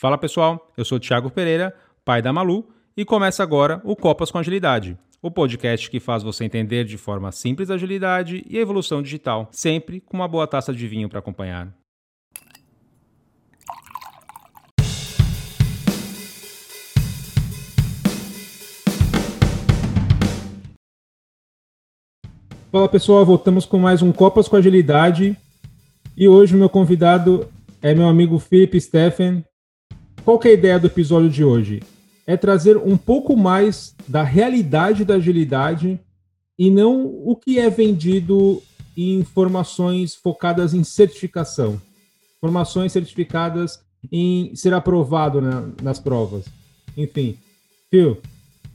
Fala pessoal, eu sou Thiago Pereira, pai da Malu, e começa agora o Copas com Agilidade, o podcast que faz você entender de forma simples a agilidade e a evolução digital, sempre com uma boa taça de vinho para acompanhar. Fala pessoal, voltamos com mais um Copas com Agilidade e hoje meu convidado é meu amigo Felipe Steffen. Qual que é a ideia do episódio de hoje? É trazer um pouco mais da realidade da agilidade e não o que é vendido em informações focadas em certificação. Informações certificadas em ser aprovado né, nas provas. Enfim, Phil,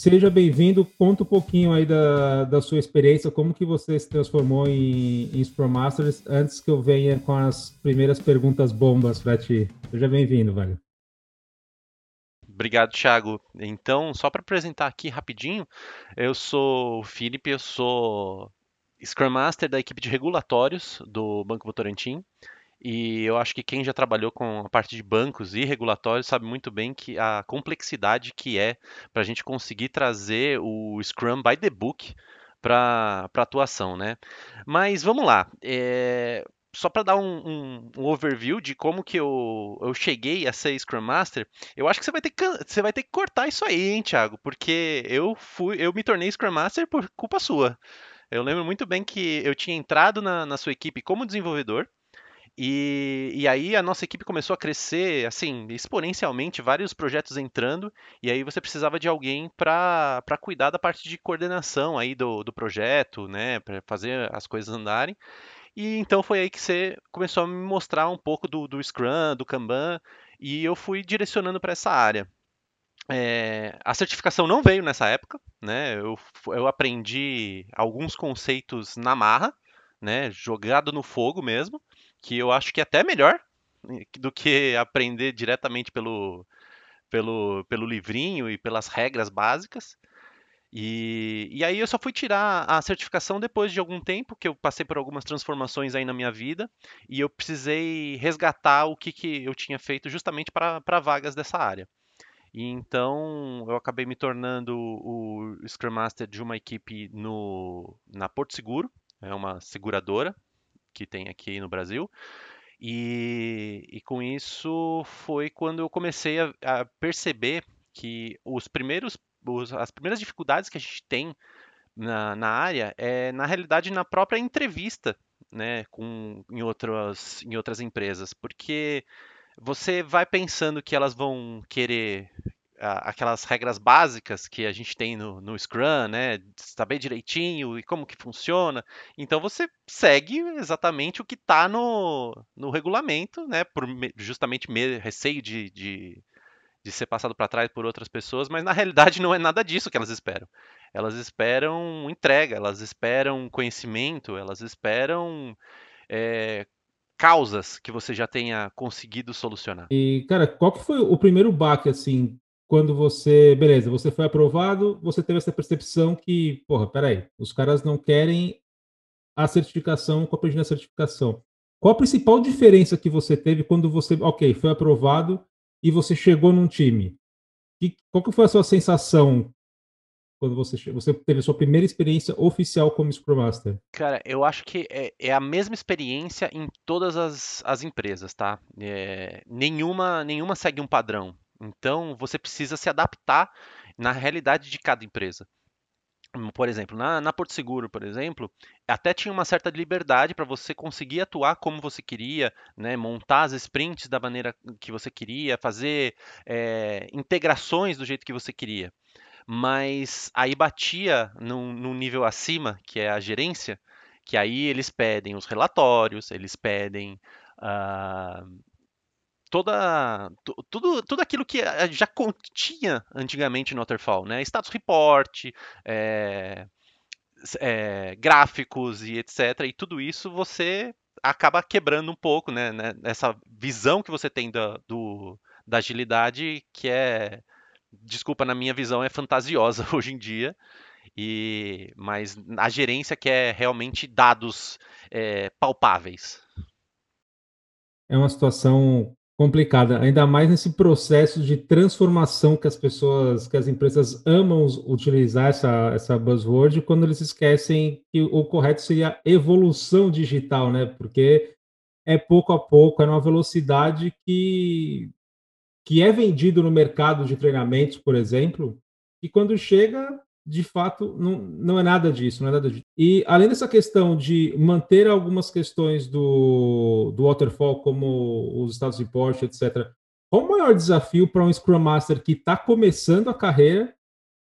Seja bem-vindo, conta um pouquinho aí da, da sua experiência, como que você se transformou em, em Scrum Masters, antes que eu venha com as primeiras perguntas bombas para ti. Seja bem-vindo, velho. Obrigado, Thiago. Então, só para apresentar aqui rapidinho, eu sou o Felipe, eu sou Scrum Master da equipe de regulatórios do Banco Votorantim. E eu acho que quem já trabalhou com a parte de bancos e regulatórios sabe muito bem que a complexidade que é para a gente conseguir trazer o Scrum by the book para atuação, né? Mas vamos lá. É, só para dar um, um, um, overview de como que eu, eu cheguei a ser Scrum Master, eu acho que você vai ter que, você vai ter que cortar isso aí, hein, Thiago? Porque eu fui, eu me tornei Scrum Master por culpa sua. Eu lembro muito bem que eu tinha entrado na, na sua equipe como desenvolvedor. E, e aí a nossa equipe começou a crescer, assim, exponencialmente, vários projetos entrando, e aí você precisava de alguém para cuidar da parte de coordenação aí do, do projeto, né, para fazer as coisas andarem. E então foi aí que você começou a me mostrar um pouco do, do Scrum, do Kanban, e eu fui direcionando para essa área. É, a certificação não veio nessa época, né? Eu, eu aprendi alguns conceitos na marra, né? Jogado no fogo mesmo que eu acho que é até melhor do que aprender diretamente pelo, pelo, pelo livrinho e pelas regras básicas. E, e aí eu só fui tirar a certificação depois de algum tempo, que eu passei por algumas transformações aí na minha vida, e eu precisei resgatar o que, que eu tinha feito justamente para vagas dessa área. E então eu acabei me tornando o Scrum Master de uma equipe no, na Porto Seguro, é uma seguradora que tem aqui no Brasil. E, e com isso foi quando eu comecei a, a perceber que os primeiros, as primeiras dificuldades que a gente tem na, na área é, na realidade, na própria entrevista né, com, em, outras, em outras empresas, porque você vai pensando que elas vão querer aquelas regras básicas que a gente tem no, no Scrum, né? Saber direitinho e como que funciona. Então você segue exatamente o que está no, no regulamento, né? Por justamente receio de, de, de ser passado para trás por outras pessoas, mas na realidade não é nada disso que elas esperam. Elas esperam entrega, elas esperam conhecimento, elas esperam é, causas que você já tenha conseguido solucionar. E, cara, qual que foi o primeiro baque, assim, quando você, beleza, você foi aprovado, você teve essa percepção que, porra, peraí, os caras não querem a certificação com a pedindo a certificação. Qual a principal diferença que você teve quando você, ok, foi aprovado e você chegou num time? Qual que foi a sua sensação quando você, você teve a sua primeira experiência oficial como Scrum Master? Cara, eu acho que é, é a mesma experiência em todas as, as empresas, tá? É, nenhuma, nenhuma segue um padrão. Então, você precisa se adaptar na realidade de cada empresa. Por exemplo, na, na Porto Seguro, por exemplo, até tinha uma certa liberdade para você conseguir atuar como você queria, né? montar as sprints da maneira que você queria, fazer é, integrações do jeito que você queria. Mas aí batia num, num nível acima, que é a gerência, que aí eles pedem os relatórios, eles pedem uh, toda tudo, tudo aquilo que já continha antigamente no Waterfall, né? Status report, é, é, gráficos e etc. E tudo isso você acaba quebrando um pouco, né? Essa visão que você tem da, do, da agilidade que é, desculpa, na minha visão é fantasiosa hoje em dia. E, mas a gerência quer realmente dados é, palpáveis. É uma situação complicada, ainda mais nesse processo de transformação que as pessoas, que as empresas amam utilizar essa, essa buzzword, quando eles esquecem que o correto seria evolução digital, né? Porque é pouco a pouco, é numa velocidade que, que é vendido no mercado de treinamentos, por exemplo, e quando chega de fato, não, não é nada disso, não é nada disso. E além dessa questão de manter algumas questões do, do waterfall, como os estados de porte, etc., qual o maior desafio para um Scrum Master que está começando a carreira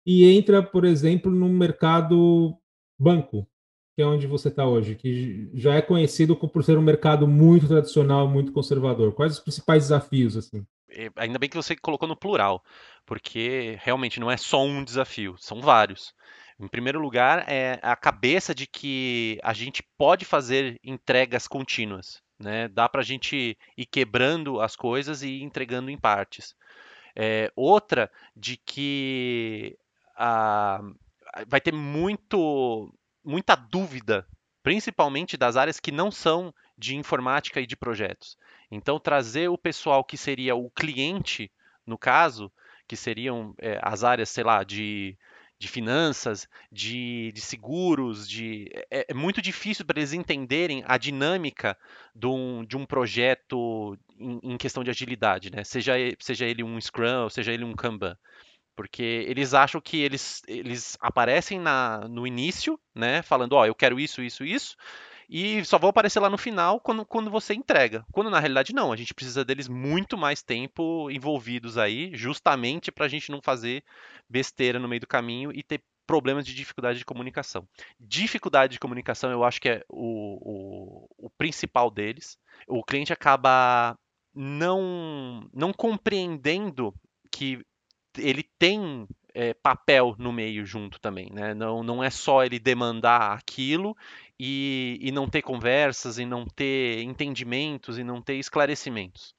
e entra, por exemplo, no mercado banco, que é onde você está hoje, que já é conhecido por ser um mercado muito tradicional, muito conservador? Quais os principais desafios, assim? Ainda bem que você colocou no plural, porque realmente não é só um desafio, são vários. Em primeiro lugar, é a cabeça de que a gente pode fazer entregas contínuas. Né? Dá para a gente ir quebrando as coisas e entregando em partes. É, outra, de que a, vai ter muito, muita dúvida, principalmente das áreas que não são de informática e de projetos. Então, trazer o pessoal que seria o cliente, no caso, que seriam é, as áreas, sei lá, de, de finanças, de, de seguros, de, é, é muito difícil para eles entenderem a dinâmica de um, de um projeto em, em, questão de agilidade, né? seja, seja ele um Scrum, seja ele um Kanban porque eles acham que eles, eles aparecem na, no início, né, falando, ó, oh, eu quero isso, isso, isso, e só vão aparecer lá no final quando, quando você entrega. Quando na realidade não, a gente precisa deles muito mais tempo envolvidos aí, justamente para a gente não fazer besteira no meio do caminho e ter problemas de dificuldade de comunicação. Dificuldade de comunicação eu acho que é o, o, o principal deles. O cliente acaba não, não compreendendo que ele tem é, papel no meio junto também, né? Não, não é só ele demandar aquilo e, e não ter conversas, e não ter entendimentos, e não ter esclarecimentos.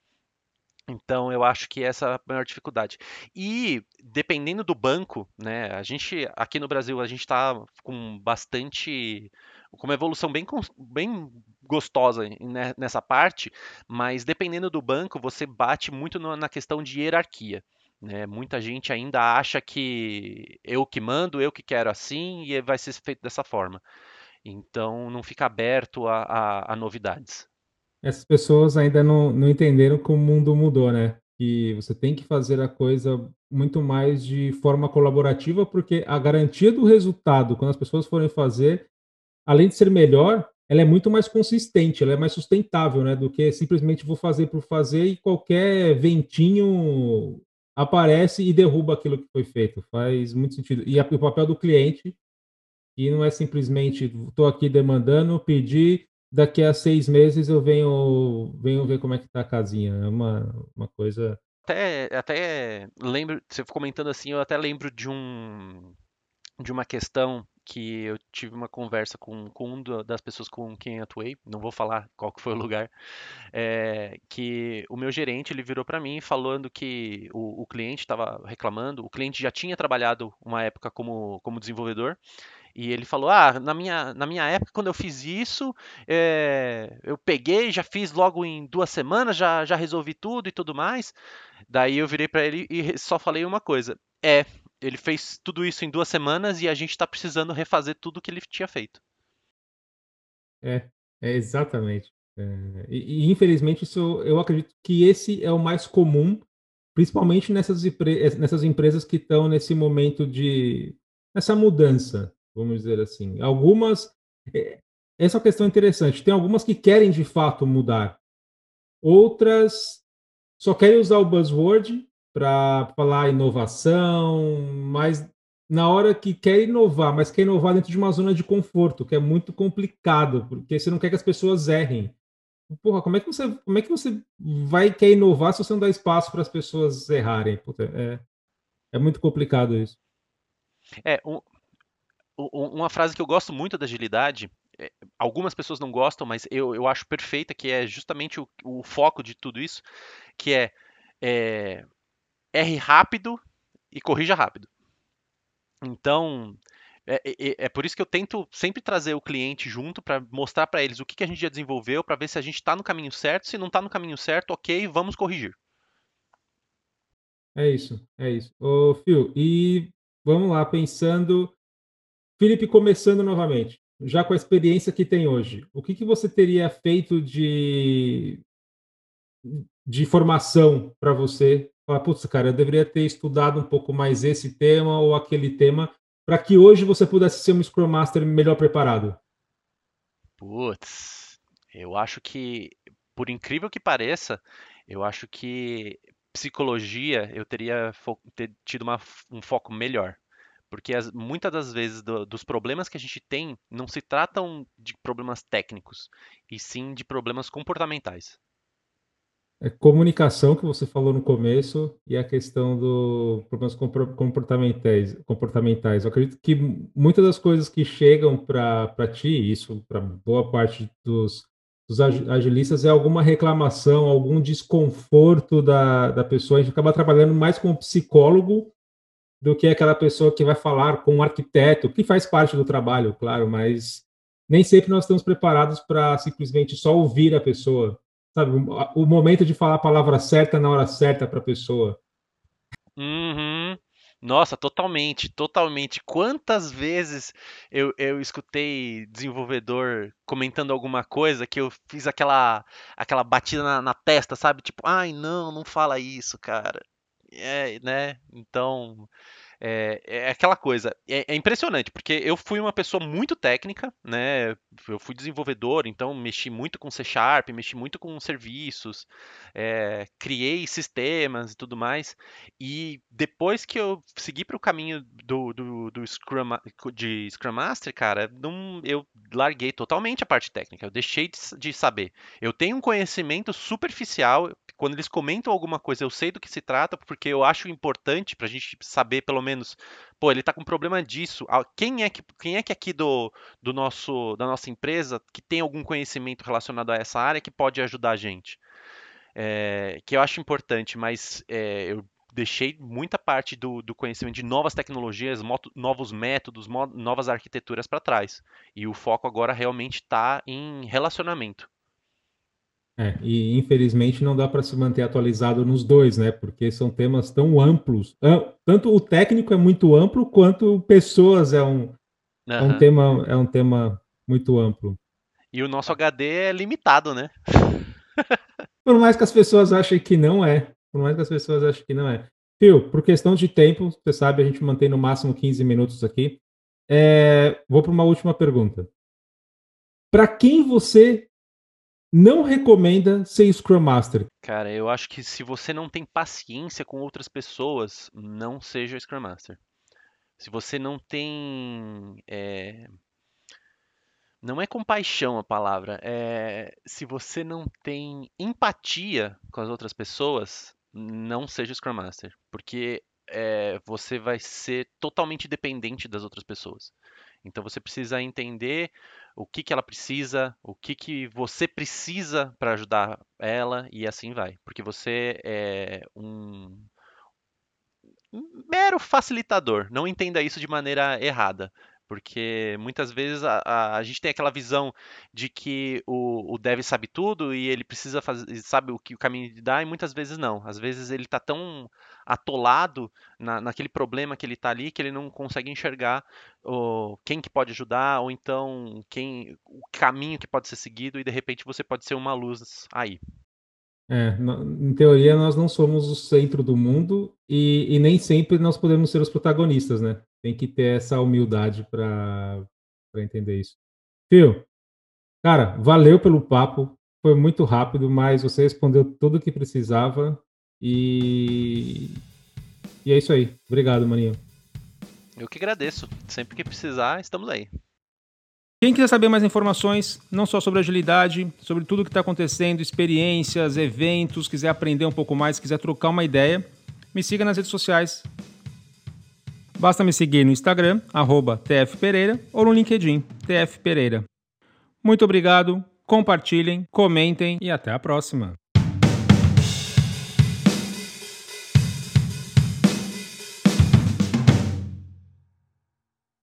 Então eu acho que essa é a maior dificuldade. E dependendo do banco, né? A gente aqui no Brasil a gente está com bastante com uma evolução bem, bem gostosa nessa parte, mas dependendo do banco, você bate muito na questão de hierarquia. Né? Muita gente ainda acha que eu que mando, eu que quero assim e vai ser feito dessa forma. Então não fica aberto a, a, a novidades. Essas pessoas ainda não, não entenderam como o mundo mudou, né? Que você tem que fazer a coisa muito mais de forma colaborativa, porque a garantia do resultado, quando as pessoas forem fazer, além de ser melhor, ela é muito mais consistente, ela é mais sustentável, né? Do que simplesmente vou fazer por fazer e qualquer ventinho aparece e derruba aquilo que foi feito. Faz muito sentido. E o papel do cliente, que não é simplesmente estou aqui demandando, pedir, daqui a seis meses eu venho, venho ver como é que está a casinha. É uma, uma coisa. Até, até lembro, você comentando assim, eu até lembro de um de uma questão que eu tive uma conversa com, com uma das pessoas com quem atuei, não vou falar qual que foi o lugar, é, que o meu gerente ele virou para mim falando que o, o cliente estava reclamando, o cliente já tinha trabalhado uma época como, como desenvolvedor e ele falou: Ah, na minha, na minha época, quando eu fiz isso, é, eu peguei, já fiz logo em duas semanas, já, já resolvi tudo e tudo mais. Daí eu virei para ele e só falei uma coisa: É, ele fez tudo isso em duas semanas e a gente está precisando refazer tudo que ele tinha feito. É, é exatamente. É, e, e, infelizmente isso, eu acredito que esse é o mais comum, principalmente nessas, nessas empresas que estão nesse momento de essa mudança, vamos dizer assim. Algumas, é, essa é uma questão interessante. Tem algumas que querem de fato mudar, outras só querem usar o buzzword para falar inovação, mas na hora que quer inovar, mas quer inovar dentro de uma zona de conforto, que é muito complicado, porque você não quer que as pessoas errem. Porra, como é que você, como é que você vai querer inovar se você não dá espaço para as pessoas errarem? Puta, é, é muito complicado isso. É, um, uma frase que eu gosto muito da agilidade, é, algumas pessoas não gostam, mas eu, eu acho perfeita, que é justamente o, o foco de tudo isso, que é, é erre rápido e corrija rápido. Então, é, é, é, por isso que eu tento sempre trazer o cliente junto para mostrar para eles o que, que a gente já desenvolveu, para ver se a gente está no caminho certo. Se não está no caminho certo, ok, vamos corrigir. É isso, é isso. Ô, Phil, e vamos lá, pensando. Felipe, começando novamente, já com a experiência que tem hoje, o que, que você teria feito de, de formação para você? Falar, putz, cara, eu deveria ter estudado um pouco mais esse tema ou aquele tema para que hoje você pudesse ser um Scrum Master melhor preparado? Putz, eu acho que, por incrível que pareça, eu acho que psicologia eu teria ter tido uma, um foco melhor. Porque as, muitas das vezes do, dos problemas que a gente tem não se tratam de problemas técnicos, e sim de problemas comportamentais é, comunicação que você falou no começo e a questão do problemas comportamentais. comportamentais. Eu acredito que muitas das coisas que chegam para ti, isso para boa parte dos, dos agilistas, é alguma reclamação, algum desconforto da, da pessoa. A gente acaba trabalhando mais com psicólogo do que aquela pessoa que vai falar com um arquiteto, que faz parte do trabalho, claro, mas nem sempre nós estamos preparados para simplesmente só ouvir a pessoa sabe, o momento de falar a palavra certa na hora certa para a pessoa. Uhum. Nossa, totalmente, totalmente. Quantas vezes eu, eu escutei desenvolvedor comentando alguma coisa que eu fiz aquela, aquela batida na, na testa, sabe? Tipo, ai, não, não fala isso, cara. É, né? Então, é, é aquela coisa, é, é, impressionante, porque eu fui uma pessoa muito técnica, né? Eu fui desenvolvedor, então mexi muito com C Sharp, mexi muito com serviços, é, criei sistemas e tudo mais. E depois que eu segui para o caminho do, do, do, Scrum, de Scrum Master, cara, não, eu larguei totalmente a parte técnica, eu deixei de, de saber. Eu tenho um conhecimento superficial, quando eles comentam alguma coisa, eu sei do que se trata, porque eu acho importante para a gente saber, pelo menos, pô, ele está com problema disso. Quem é que, quem é que aqui do, do nosso, da nossa empresa que tem algum conhecimento relacionado a essa área que pode ajudar a gente? É, que eu acho importante, mas é, eu deixei muita parte do, do, conhecimento de novas tecnologias, novos métodos, novas arquiteturas para trás. E o foco agora realmente está em relacionamento. É, e infelizmente não dá para se manter atualizado nos dois, né? Porque são temas tão amplos. Tanto o técnico é muito amplo, quanto pessoas é um, uhum. é um, tema, é um tema muito amplo. E o nosso HD é limitado, né? por mais que as pessoas achem que não é. Por mais que as pessoas achem que não é. Phil, por questão de tempo, você sabe, a gente mantém no máximo 15 minutos aqui. É, vou para uma última pergunta. Para quem você não recomenda ser Scrum Master? Cara, eu acho que se você não tem paciência com outras pessoas, não seja Scrum Master. Se você não tem. É... Não é compaixão a palavra. É... Se você não tem empatia com as outras pessoas, não seja Scrum Master. Porque é... você vai ser totalmente dependente das outras pessoas. Então você precisa entender o que, que ela precisa, o que, que você precisa para ajudar ela e assim vai. Porque você é um mero facilitador. Não entenda isso de maneira errada. Porque muitas vezes a, a, a, gente tem aquela visão de que o, o dev sabe tudo e ele precisa fazer, sabe o que o caminho de dar, e muitas vezes não. Às vezes ele está tão atolado na, naquele problema que ele está ali que ele não consegue enxergar o, quem que pode ajudar, ou então quem o caminho que pode ser seguido, e de repente você pode ser uma luz aí. É, em teoria, nós não somos o centro do mundo e, e, nem sempre nós podemos ser os protagonistas, né? Tem que ter essa humildade para entender isso. Fio, cara, valeu pelo papo. Foi muito rápido, mas você respondeu tudo o que precisava. E, e é isso aí. Obrigado, maninho. Eu que agradeço. Sempre que precisar, estamos aí. Quem quiser saber mais informações, não só sobre agilidade, sobre tudo o que está acontecendo, experiências, eventos, quiser aprender um pouco mais, quiser trocar uma ideia, me siga nas redes sociais. Basta me seguir no Instagram, tfpereira, ou no LinkedIn, tfpereira. Muito obrigado, compartilhem, comentem e até a próxima.